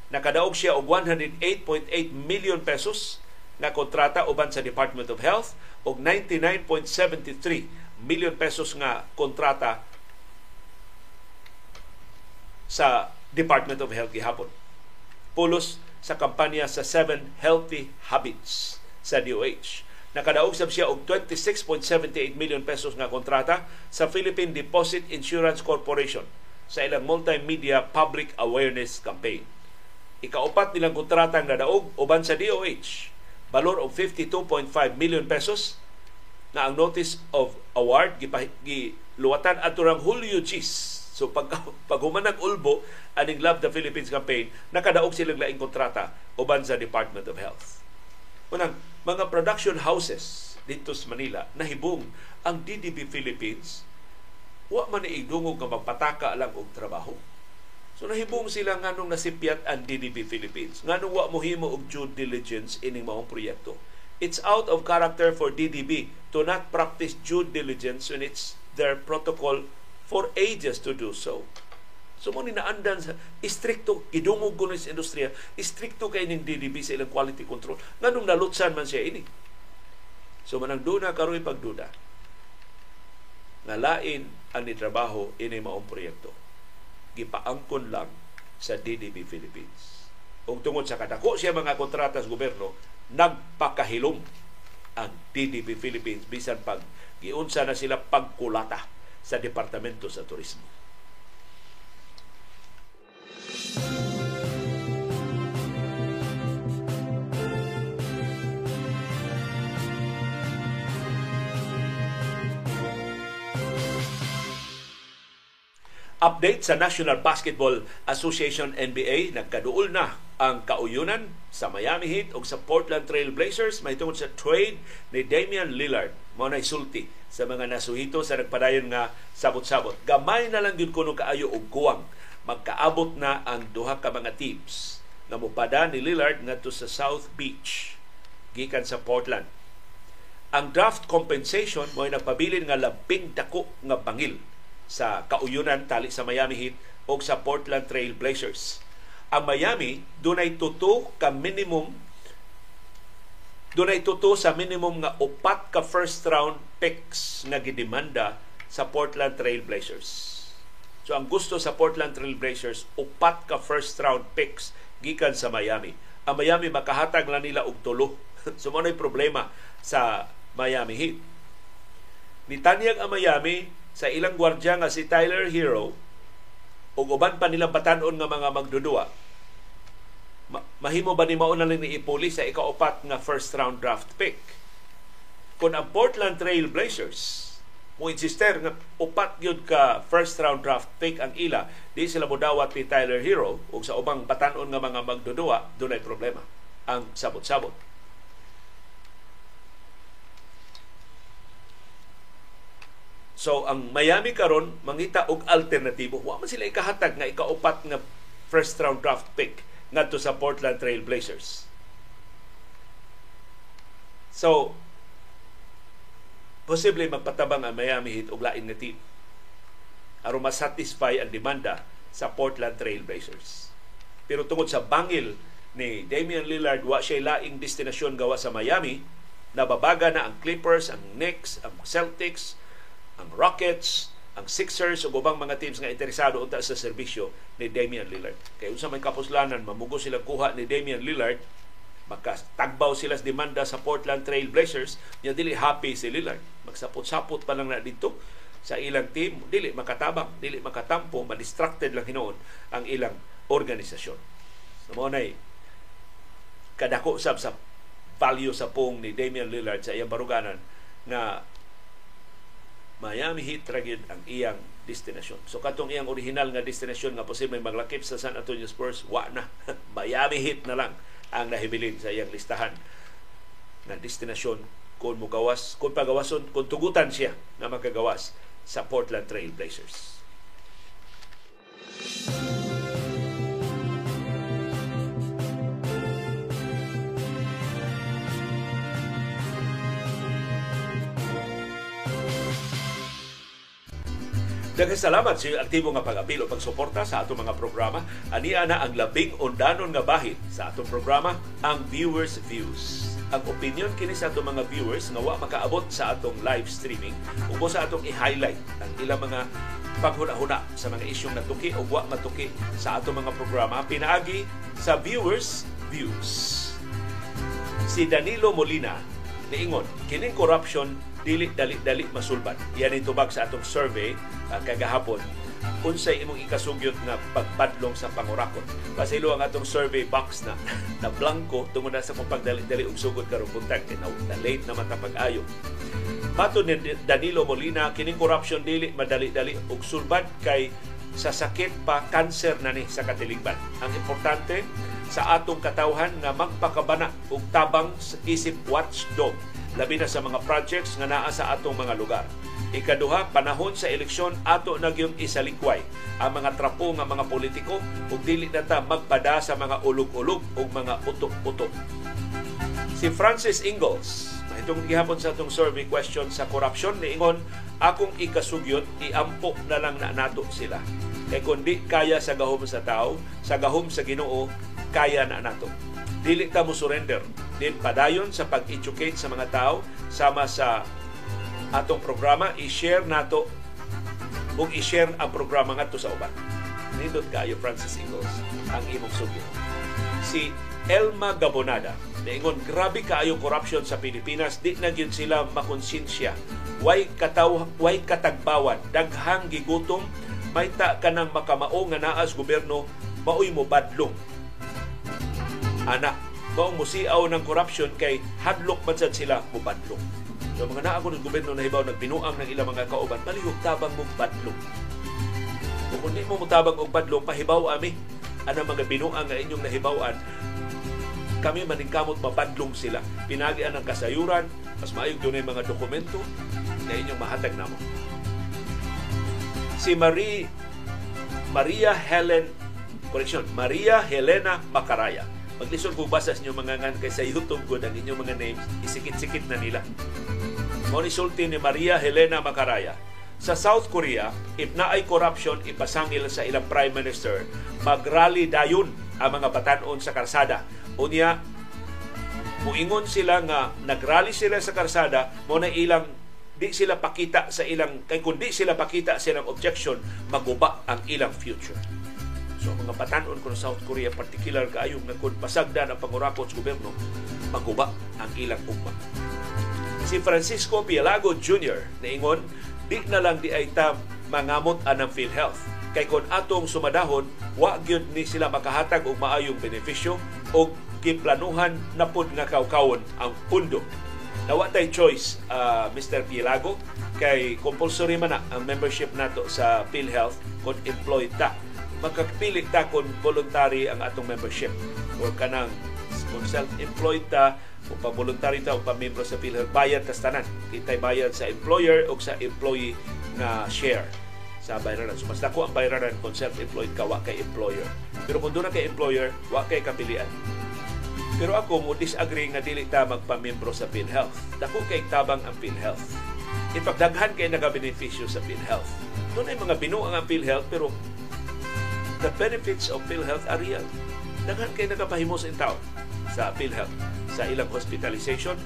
Nakadaog siya og 108.8 million pesos nga kontrata uban sa Department of Health og 99.73 million pesos nga kontrata sa Department of Health gihapon. Pulos sa kampanya sa 7 Healthy Habits sa DOH Nakadaog sab siya og 26.78 million pesos nga kontrata sa Philippine Deposit Insurance Corporation sa ilang multimedia public awareness campaign. Ikaupat nilang kontrata nga daog uban sa DOH balor og 52.5 million pesos na ang notice of award giluwatan ato rang Julio Chis. So pag paghumanag ulbo aning Love the Philippines campaign nakadaog silang laing kontrata uban sa Department of Health. Unang, mga production houses dito sa Manila nahibong ang DDB Philippines wa man iigdungog nga magpataka lang og trabaho. So nahibong sila nganong nasipyat ang DDB Philippines. Nganong wa mohimo og due diligence ining maong proyekto. It's out of character for DDB to not practice due diligence when it's their protocol for ages to do so. So mo ni naandan sa istrikto gidungog kuno sa industriya, istrikto kay ning DDB sa ilang quality control. Nganong nalutsan man siya ini. So manang duna karoy pagduda. Nga lain ang nitrabaho ini maong proyekto gipaangkon lang sa DDB Philippines. Kung tungod sa kadako siya mga kontrata sa gobyerno, nagpakahilom ang DDB Philippines bisan pag giunsa na sila pagkulata sa Departamento sa Turismo. Update sa National Basketball Association NBA, nagkaduol na ang kauyunan sa Miami Heat o sa Portland Trail Blazers may tungod sa trade ni Damian Lillard mao na sulti sa mga nasuhito sa nagpadayon nga sabot-sabot. Gamay na lang gyud kuno kaayo og kuwang magkaabot na ang duha ka mga teams na mupada ni Lillard ngadto sa South Beach gikan sa Portland. Ang draft compensation mo nagpabilin nga labing dako nga bangil sa kauyunan tali sa Miami Heat o sa Portland Trail Blazers. Ang Miami dunay tuto ka minimum dunay tuto sa minimum nga upat ka first round picks nga gidemanda sa Portland Trail Blazers. So ang gusto sa Portland Trail Blazers upat ka first round picks gikan sa Miami. Ang Miami makahatag lang nila og tulo. so mo problema sa Miami Heat. Nitanyag ang Miami sa ilang gwardya nga si Tyler Hero ug uban pa nilang batanon nga mga magdudua. Mahimo ba ni mauna lang ni ipuli sa ikaupat nga first round draft pick? Kung ang Portland Trail Blazers mo insister nga upat gyud ka first round draft pick ang ila di sila modawat ni Tyler Hero ug sa ubang batanon nga mga magdudua dunay problema ang sabot-sabot So ang Miami karon mangita og alternatibo. Wa man sila ikahatag nga ikaupat nga first round draft pick ngadto sa Portland Trail Blazers. So posible magpatabang ang Miami Heat og lain nga team aron ma-satisfy ang demanda sa Portland Trail Blazers. Pero tungod sa bangil ni Damian Lillard wa siya laing destinasyon gawa sa Miami, nababaga na ang Clippers, ang Knicks, ang Celtics, ang Rockets, ang Sixers ug ubang mga teams nga interesado unta sa serbisyo ni Damian Lillard. Kay unsa may kapuslanan mamugo sila kuha ni Damian Lillard, makatagbaw sila sa demanda sa Portland Trail Blazers, nya dili happy si Lillard. Magsapot-sapot pa lang na dito sa ilang team, dili makatabang, dili makatampo, ma-distracted lang hinoon ang ilang organisasyon. So, mo na kadako sab sa value sa pong ni Damian Lillard sa iyang baruganan na Miami Heat ragid ang iyang destinasyon. So katong iyang original nga destinasyon nga posibleng maglakip sa San Antonio Spurs, wa na. Miami Heat na lang ang nahibilin sa iyang listahan nga destinasyon kung mugawas, kung pagawason, kung tugutan siya na makagawas sa Portland Trail Blazers. Daghang salamat sa aktibo nga pag-apil o pagsuporta sa atong mga programa. Ania na ang labing undanon nga bahid sa atong programa, ang Viewers Views. Ang opinion kini sa atong mga viewers nga wa makaabot sa atong live streaming ubo sa atong i-highlight ang ilang mga paghuna-huna sa mga isyong natuki o wa matuki sa atong mga programa pinaagi sa Viewers Views. Si Danilo Molina niingon kining corruption dili dali-dali masulban. Yan itubag sa atong survey uh, kagahapon unsay imong ikasugyot nga pagpadlong sa pangurakot. Pasilo ang atong survey box na na blanco tungod na sa kung pagdali-dali og sugod karong buntag na, na late na matapag-ayo. Mato ni Danilo Molina, kining corruption dili madali-dali og sulbad kay sa sakit pa cancer na ni sa katilingban. Ang importante sa atong katawhan nga magpakabana og tabang sa isip watchdog labi na sa mga projects nga naa sa atong mga lugar. Ikaduha, panahon sa eleksyon ato na gyud isalikway ang mga trapo nga mga politiko ug dili na ta magpada sa mga ulog-ulog ug mga utok-utok. Si Francis Ingalls, mahitong gihapon sa atong survey question sa korupsyon niingon akong ikasugyot iampo na lang na nato sila. Kay kundi kaya sa gahom sa tao, sa gahom sa Ginoo, kaya na nato. Dili ta mo surrender. Din padayon sa pag-educate sa mga tao sama sa atong programa, i-share nato ug i-share ang programa ngadto sa uban. Nindot kayo Francis Ingalls ang imong sugyo. Si Elma Gabonada, naingon grabe kaayo corruption sa Pilipinas, di na gyud sila makonsensya. Way kataw way katagbawan, daghang gigutom, may ta kanang makamao nga naas gobyerno maoy mo badlong. Ana, mao musiaw ng corruption kay hadlok man sad sila mo badlong. So mga naa ng gobyerno na hibaw nagbinuang ng ilang mga kauban, palihog tabang mong badlong. Kung hindi mo mutabang og badlong, pahibaw ami. Ano mga binuang nga inyong nahibawan, kami maningkamot mabadlong sila. Pinagian ng kasayuran, mas maayog doon mga dokumento na inyong mahatag namo. Si Marie Maria Helen correction, Maria Helena Macaraya. Maglisod kung basa sa inyong mga ngan kay sa YouTube ko ang inyong mga names, isikit-sikit na nila. Mo ni Maria Helena Macaraya. Sa South Korea, if na ay corruption, ipasangil sa ilang Prime Minister, magrally dayon ang mga batanon sa karsada. Unya, muingon sila nga nagrally sila sa karsada, mo na ilang di sila pakita sa ilang kay kundi sila pakita sa ilang objection maguba ang ilang future so mga batanon ko sa South Korea particular kaayong nga kun pasagdan ang pangurapot sa gobyerno maguba ang ilang ugma si Francisco Pielago Jr. naingon di na lang di ay mangamot anang PhilHealth kay kon atong sumadahon wa gyud ni sila makahatag og maayong benepisyo o giplanuhan na pud nga kawkawon ang pundo Nawa choice, uh, Mr. Pilago, kay compulsory man na ang membership nato sa PhilHealth kung employed ta. Magkapili ta kung voluntary ang atong membership or kanang kung self-employed ta o pa-voluntary ta o pa-membro sa PhilHealth, bayad ta tanan. Kitay bayad sa employer o sa employee na share sa bayaran. So, mas dako ang bayaran kung self-employed ka, wa kay employer. Pero kung doon kay employer, wa kay kapilian. Pero ako mo disagree nga dili ta magpamembro sa PhilHealth. Dako kay tabang ang PhilHealth. Ipagdaghan kay nagabenepisyo sa PhilHealth. Doon ay mga binuang ang PhilHealth pero the benefits of PhilHealth are real. Daghan kay nagapahimo sa tao sa PhilHealth sa ilang hospitalization.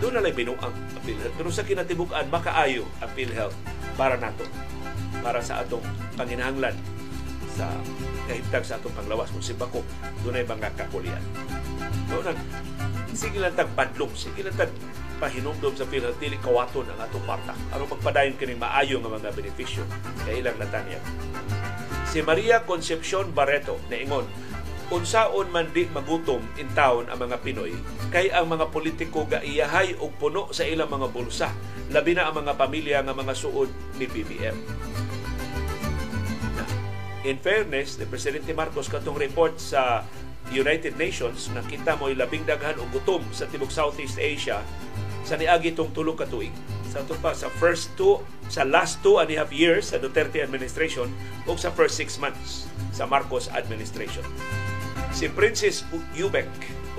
Doon na binuang ang PhilHealth. Pero sa kinatibukan, makaayo ang PhilHealth para nato. Para sa atong panginahanglan sa kahimtang sa atong panglawas kung si Bako dunay mga kakulian. So, nag, sige lang tag padlong, sige lang tag pahinumdom sa PhilHealth dili kawaton ang atong parta aron magpadayon kini maayo nga mga benepisyo kay ilang natanyag. Si Maria Concepcion Barreto na ingon unsaon man di magutom in town ang mga Pinoy kay ang mga politiko gaiyahay og puno sa ilang mga bulsa labi na ang mga pamilya nga mga suod ni BBM In fairness, ni Presidente Marcos katong report sa United Nations nakita mo labing daghan og gutom sa tibok Southeast Asia sa niagi tong tulo ka tuig. Sa to pa sa first two sa last two and a half years sa Duterte administration o sa first six months sa Marcos administration. Si Princess Ubek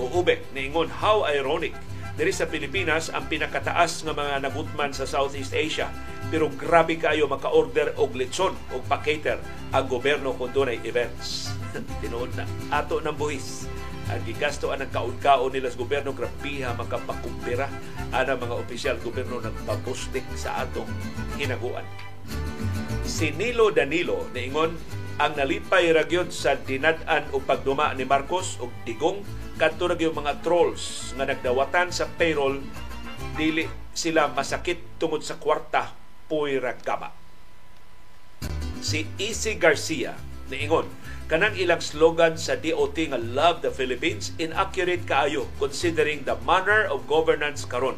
o Ubek niingon how ironic diri sa Pilipinas ang pinakataas nga mga nagutman sa Southeast Asia pero grabe kayo maka-order og lechon o pa-cater ang gobyerno kung doon events. Tinuod na. Ato ng buhis. Ang gigasto ang kaun-kaon nila sa gobyerno, grabiha makapakumpira ang mga opisyal gobyerno nagpapustik sa atong hinaguan. Si Nilo Danilo, niingon, ang nalipay ragyod sa dinad-an o pagduma ni Marcos o digong kadto ra mga trolls nga nagdawatan sa payroll dili sila masakit tungod sa kwarta puira gama. Si Easy Garcia niingon kanang ilang slogan sa DOT nga Love the Philippines inaccurate kaayo considering the manner of governance karon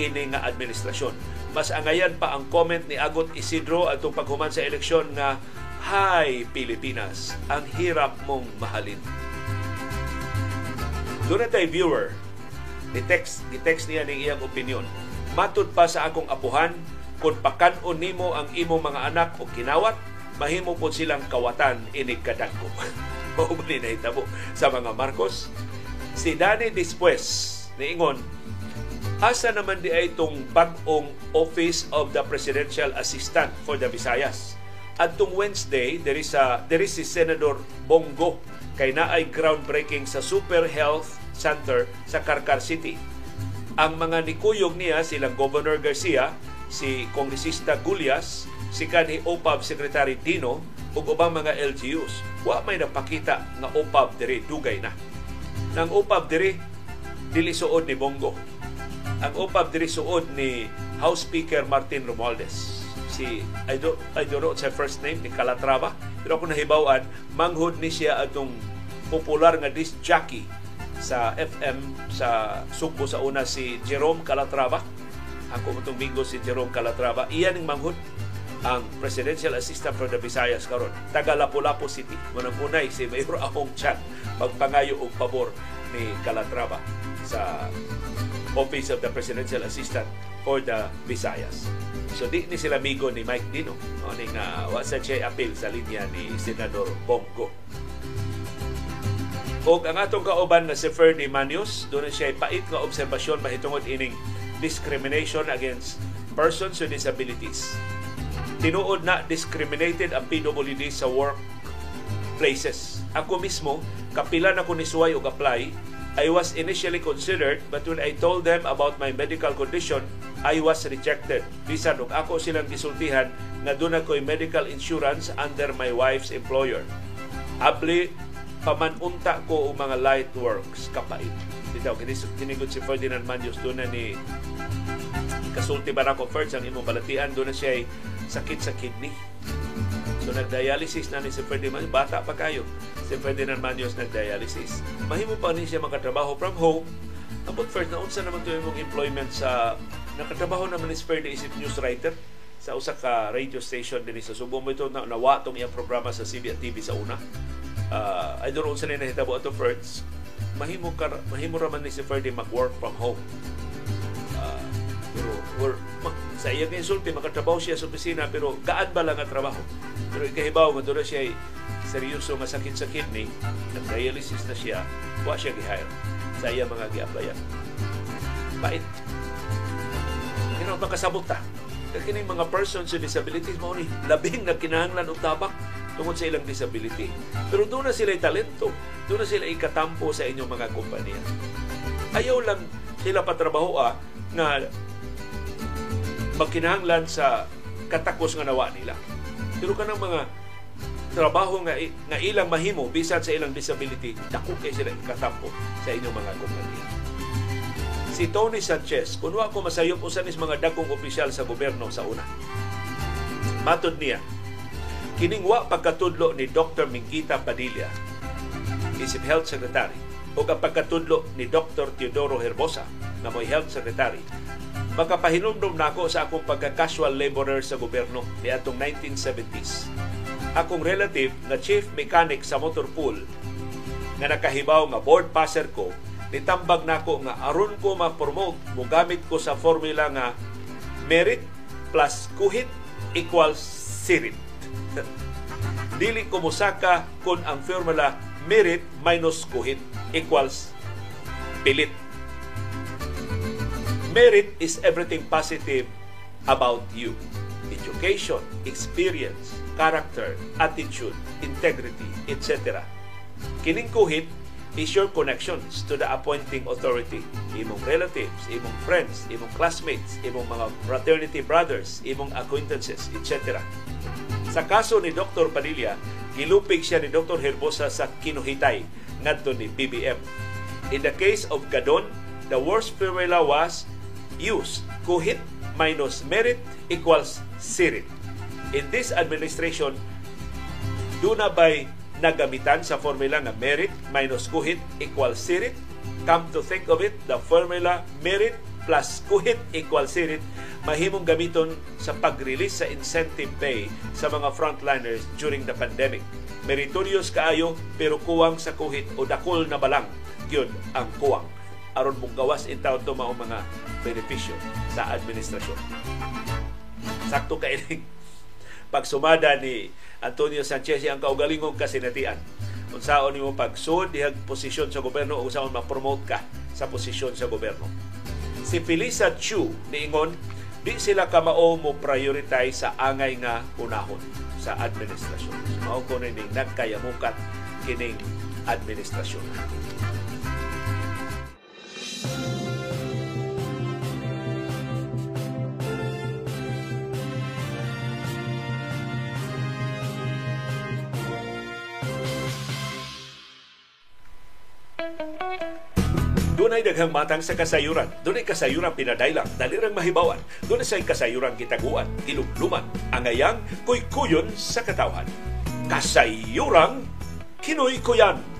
ini nga administrasyon. Mas angayan pa ang comment ni Agot Isidro atong paghuman sa eleksyon nga Hi Pilipinas, ang hirap mong mahalin. Doon tayo viewer, i-text, i-text niya ng iyang opinion. Matod pa sa akong apuhan, kung pakanon nimo ang imo mga anak o kinawat, mahimo po silang kawatan inig kadagko. Mao ba ni nahitabo sa mga Marcos? Si Danny Despues niingon asa naman di ay itong bag-ong Office of the Presidential Assistant for the Visayas. At tong Wednesday, there is, a, there is si Senador Bongo kay na ay groundbreaking sa Super Health Center sa Karkar City. Ang mga nikuyog niya silang Governor Garcia, si Kongresista Gulyas, si kanhi OPAB Secretary Dino ug ubang mga LGUs. Wa may napakita nga OPAB diri dugay na. Nang OPAB diri dili suod ni Bongo. Ang OPAB diri suod ni House Speaker Martin Romualdez. Si I don't, I don't know sa first name ni Calatrava, pero ako nahibawan manghud ni siya atong popular nga disc jockey sa FM sa Sugbo sa una si Jerome Calatrava. Ako mong bingo si Jerome Calatrava. Iyan ang manghud ang Presidential Assistant for the Visayas karon taga Lapu-Lapu City manang unay si Mayor Ahong Chan magpangayo og pabor ni Calatrava sa Office of the Presidential Assistant for the Visayas. So di ni sila amigo ni Mike Dino o ni nga wa sa siya appeal sa linya ni Senador Bongo. O ang atong kauban na si Ferdy Manios, doon siya pait nga obserbasyon mahitungod ining discrimination against persons with disabilities tinuod na discriminated ang PWD sa work places. Ako mismo, kapila na ko ni Suway og apply, I was initially considered but when I told them about my medical condition, I was rejected. Bisan og ako silang gisultihan nga doon ako'y medical insurance under my wife's employer. Abli, pamanunta ko og mga light works kapait. Dito, kinigod si Ferdinand Manios doon na ni kasulti ba na ko first ang imong balatian doon na siya sakit sa kidney. So nagdialysis na ni si Ferdinand bata pa kayo. Si Ferdinand Manios nagdialysis. Mahimo pa ni siya makatrabaho from home. Abot first na unsa naman to imong employment sa nakatrabaho naman ni Ferdy isip news writer sa usa ka radio station dinhi sa Subo mo ito na nawa tong iyang programa sa CBA TV sa una. Uh, I don't know unsa na nahitabo ato first. Mahimo ka mahimo ra man ni si Ferdy mag-work from home. Uh, pero or, sa iyang insulti, makatrabaho siya sa opisina pero gaan ba lang ang trabaho? Pero ikahibaw, madura siya seryoso nga sakit sa kidney, nag-dialysis na siya, wa siya gi-hire sa iyang mga gi-applyan. Bait. Kino makasabot ta. Kini mga persons with disabilities mo ni labing na kinahanglan og tabak tungod sa ilang disability. Pero doon na sila talento. Doon na sila ikatampo sa inyong mga kumpanya. Ayaw lang sila patrabaho ah, nga magkinahanglan sa katakos nga nawa nila. Pero kanang mga trabaho nga, nga ilang mahimo bisan sa ilang disability, dako kay sila katampo sa inyong mga kumpanya. Si Tony Sanchez, kuno ako masayop usan is mga dagkong opisyal sa gobyerno sa una. Matod niya, kining wa pagkatudlo ni Dr. Mingkita Padilla, isip health secretary, o ang pagkatudlo ni Dr. Teodoro Herbosa, na mo'y health secretary, makapahinumdum na ako sa akong pagka-casual laborer sa gobyerno ni atong 1970s. Akong relative na chief mechanic sa motor pool nga nakahibaw nga board passer ko, nitambag na ako nga aron ko ma-promote, mugamit ko sa formula nga merit plus kuhit equals sirit. Dili ko musaka kung ang formula merit minus kuhit equals pilit Merit is everything positive about you. Education, experience, character, attitude, integrity, etc. Kining kuhit is your connections to the appointing authority. Imong relatives, imong friends, imong classmates, imong mga fraternity brothers, imong acquaintances, etc. Sa kaso ni Dr. Padilla, gilupig siya ni Dr. Herbosa sa kinuhitay ngadto ni BBM. In the case of Gadon, the worst formula was use. Kuhit minus merit equals sirit. In this administration, do na ba'y nagamitan sa formula nga merit minus kuhit equals sirit? Come to think of it, the formula merit plus kuhit equals sirit mahimong gamiton sa pag-release sa incentive pay sa mga frontliners during the pandemic. Meritorious kaayo pero kuwang sa kuhit o dakol na balang yun ang kuwang aron mong gawas in taon to mao mga benepisyo sa administrasyon. Sakto ka ining pagsumada ni Antonio Sanchez ang kaugalingong kasinatian. Unsaon nimo pagsud dihag posisyon sa gobyerno o unsaon ma-promote ka sa posisyon sa gobyerno. Si Felisa Chu niingon di sila kamao mo prioritize sa angay nga unahon sa administrasyon. Mao ko ning nagkayamukat kining administrasyon. Dunay daghang matang sa kasayuran. Dunay kasayuran pinadailang, dalirang mahibawan. Dunay say kasayuran kitaguan, ilumluman, angayang kuy-kuyon sa katawhan. Kasayuran kinoy-kuyan.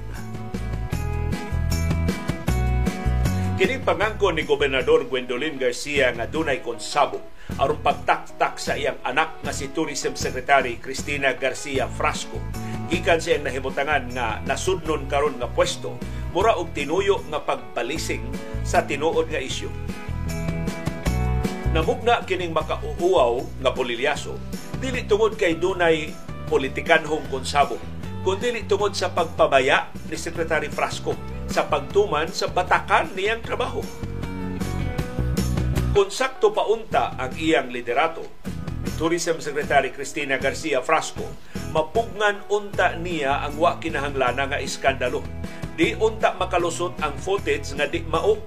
Kini pangangko ni Gobernador Gwendolyn Garcia nga dunay konsabo aron pagtaktak sa iyang anak nga si Tourism Secretary Cristina Garcia Frasco. Gikan sa iyang nahimutangan nga nasudnon karon nga pwesto mura og tinuyo nga pagbalising sa tinuod nga isyu. Namugna kining makauuaw nga polilyaso dili tungod kay dunay politikanhong konsabo kundi tungod sa pagpabaya ni Secretary Frasco sa pagtuman sa batakan niyang trabaho. Kung sakto paunta ang iyang liderato, Tourism Secretary Cristina Garcia Frasco, mapugnan unta niya ang wa kinahanglana nga iskandalo. Di unta makalusot ang footage nga di mao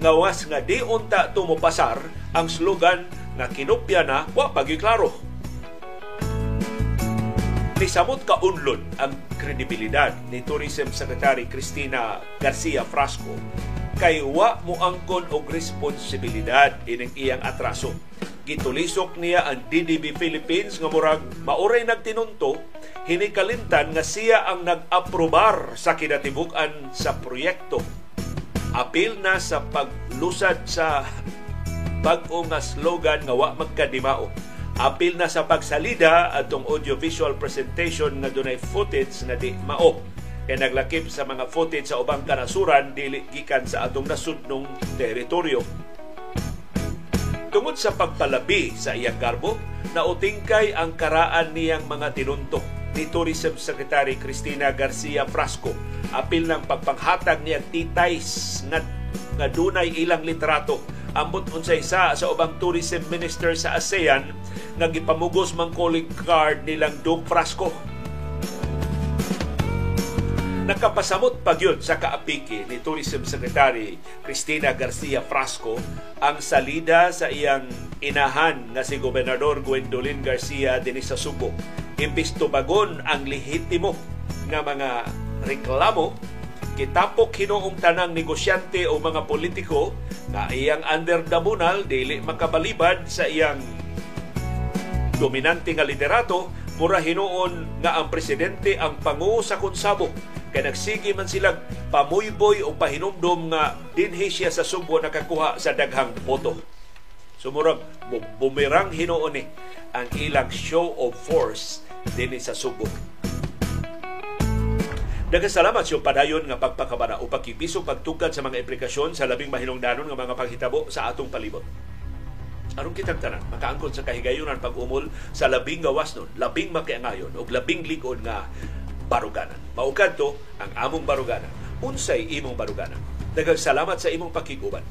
nga was nga di unta tumupasar ang slogan nga kinopya na wa pagiklaro ni samot kaunlon ang kredibilidad ni Tourism Secretary Cristina Garcia Frasco kay wa mo angkon og responsibilidad ining iyang atraso. Gitulisok niya ang DDB Philippines nga murag mauray nagtinunto hinikalintan nga siya ang nag-aprobar sa kinatibuk-an sa proyekto. Apil na sa paglusad sa bag-o nga slogan nga wa magkadimao apil na sa pagsalida atong audiovisual presentation nga dunay footage nga di mao kay naglakip sa mga footage sa ubang kanasuran dili gikan sa atong nasudnong teritoryo. Tungod sa pagpalabi sa iyang garbo, nautingkay ang karaan niyang mga tinuntok ni Tourism Secretary Cristina Garcia Frasco apil ng pagpanghatag niya titays nga, nga dunay ilang litrato ambot unsay isa sa ubang tourism minister sa ASEAN nga gipamugos man calling card nilang Dog Frasco. Nakapasamot pa yun sa kaapiki ni Tourism Secretary Cristina Garcia Frasco ang salida sa iyang inahan nga si Gobernador Gwendolyn Garcia din sa Subo. Imbis tubagon ang lehitimo nga mga reklamo kitapok hinuong tanang negosyante o mga politiko na iyang under the bunal dili makabalibad sa iyang dominante nga liderato mura hinuon nga ang presidente ang pangu sa konsabo kay nagsigi man silang pamuyboy o pahinumdom nga dinhi siya sa Subo nakakuha sa daghang boto. Sumurag bumerang hinuon ni ang ilang show of force dinhi sa Subo. Daghang salamat sa padayon nga pagpakabana o pagkipiso pagtukad sa mga implikasyon sa labing mahinungdanon nga mga paghitabo sa atong palibot. Aron kitang tanan, makaangkon sa kahigayunan pag-umol sa labing gawas nun, labing makiangayon o labing likod nga baruganan. Maukad to ang among baruganan. Unsay imong baruganan. Daghang salamat sa imong pakiguban.